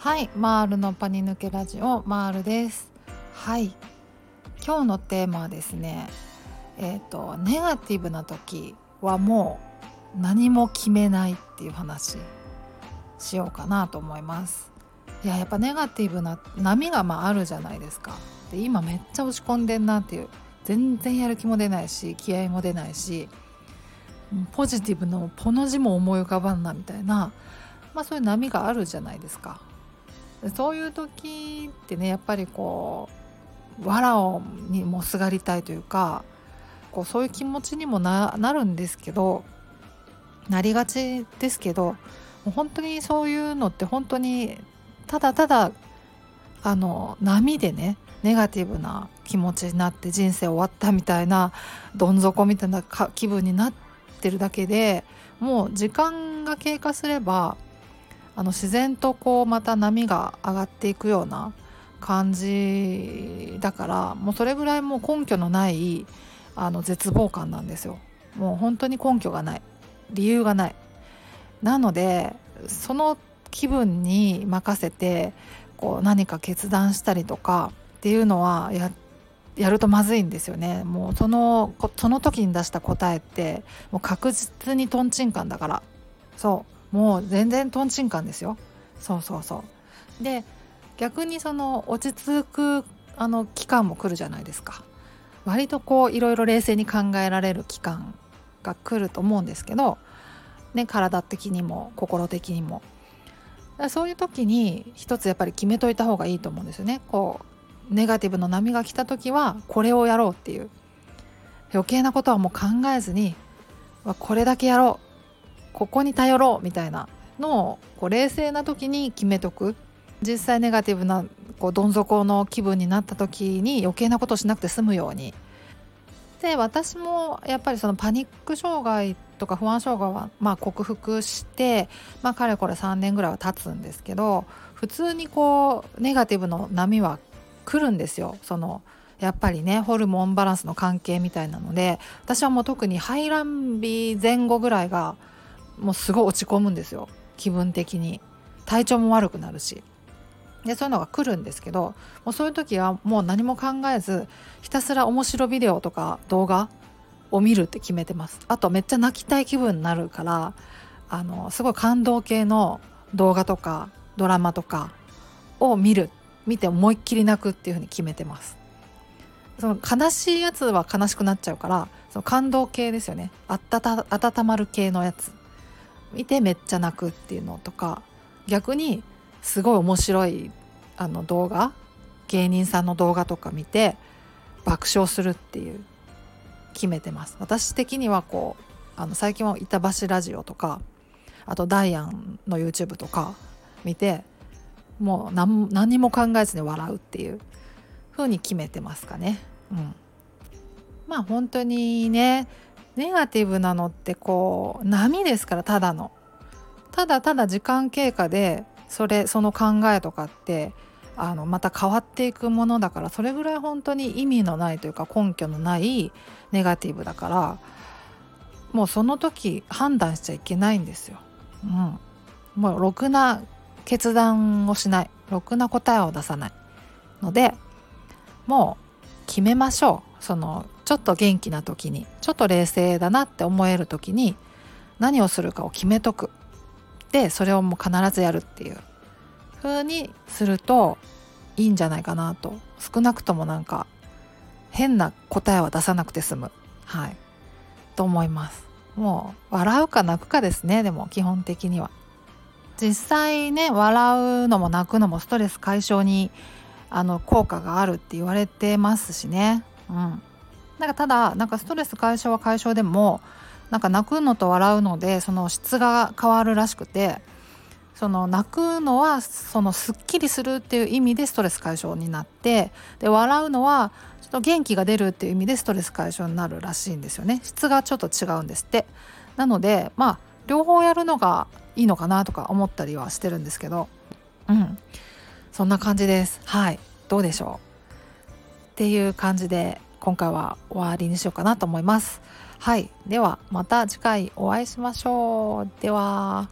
はいマールのパニ抜けラジオマールです。はい。今日のテーマはですねえっ、ー、とネガティブな時はもう何も決めないっていう話しようかなと思います。いややっぱネガティブな波がまああるじゃないですか。で今めっちゃ落ち込んでんなっていう全然やる気も出ないし気合も出ないしポジティブのポの字も思い浮かばんなみたいなまあそういう波があるじゃないですか。そういう時ってねやっぱりこう藁をにもすがりたいというかこうそういう気持ちにもなるんですけどなりがちですけど本当にそういうのって本当にただただあの波でねネガティブな気持ちになって人生終わったみたいなどん底みたいな気分になってるだけでもう時間が経過すればあの自然とこうまた波が上がっていくような感じだからもうそれぐらいもう根拠のないあの絶望感なんですよ。もう本当に根拠がない。理由がない。なのでその気分に任せてこう何か決断したりとかっていうのはややるとまずいんですよね。もうそのその時に出した答えってもう確実にとんちんカンだから。そう。もう全然とんちんカンですよ。そうそうそう。で逆にその落ち着くあの期間も来るじゃないですか。割とこういろいろ冷静に考えられる期間が来ると思うんですけど、ね、体的にも心的にも。そういう時に一つやっぱり決めといた方がいいと思うんですよね。こうネガティブの波が来た時はこれをやろうっていう。余計なことはもう考えずにこれだけやろう。ここに頼ろうみたいなのをこう冷静な時に決めとく。実際ネガティブなこうどん底の気分になった時に余計なことしなくて済むように。で私もやっぱりそのパニック障害とか不安障害はまあ克服して、まあ、かれこれ3年ぐらいは経つんですけど普通にこうネガティブの波は来るんですよ。そのやっぱりねホルモンバランスの関係みたいなので私はもう特に排卵日前後ぐらいがもうすごい落ち込むんですよ。気分的に。体調も悪くなるし。でそういうのが来るんですけどもうそういう時はもう何も考えずひたすら面白ビデオとか動画を見るって決めてます。あとめっちゃ泣きたい気分になるからあのすごい感動系の動画とかドラマとかを見る。見て思いっきり泣くっていうふうに決めてます。その悲しいやつは悲しくなっちゃうからその感動系ですよね。あたた温まる系のやつ。見てめっちゃ泣くっていうのとか逆にすごい面白いあの動画芸人さんの動画とか見て爆笑するっていう決めてます私的にはこうあの最近は板橋ラジオとかあとダイアンの YouTube とか見てもう何何も考えずに笑うっていう風に決めてますかね。うん、まあ本当にねネガティブなのってこう波ですからただの。ただただ時間経過でそれその考えとかってあのまた変わっていくものだからそれぐらい本当に意味のないというか根拠のないネガティブだからもうその時判断しちゃいけないんですよ。うん、もうろくな決断をしない。ろくな答えを出さないのでもう決めましょう。そのちょっと元気な時にちょっと冷静だなって思える時に何をするかを決めとく。でそれをもう必ずやるっていう。風にするといいんじゃないかなと。少なくともなんか変な答えは出さなくて済む。はい。と思います。もう笑うか泣くかですね。でも基本的には。実際ね笑うのも泣くのもストレス解消にあの効果があるって言われてますしね。うん。なんかただなんかストレス解消は解消でもなんか泣くのと笑うのでその質が変わるらしくてその泣くのはそのすっきりするっていう意味でストレス解消になってで笑うのはちょっと元気が出るっていう意味でストレス解消になるらしいんですよね。質がちょっと違うんですって。なのでまあ両方やるのがいいのかなとか思ったりはしてるんですけど。うん。そんな感じですはいどうでしょう？っていう感じで今回は終わりにしようかなと思います。はい。ではまた次回お会いしましょう。では。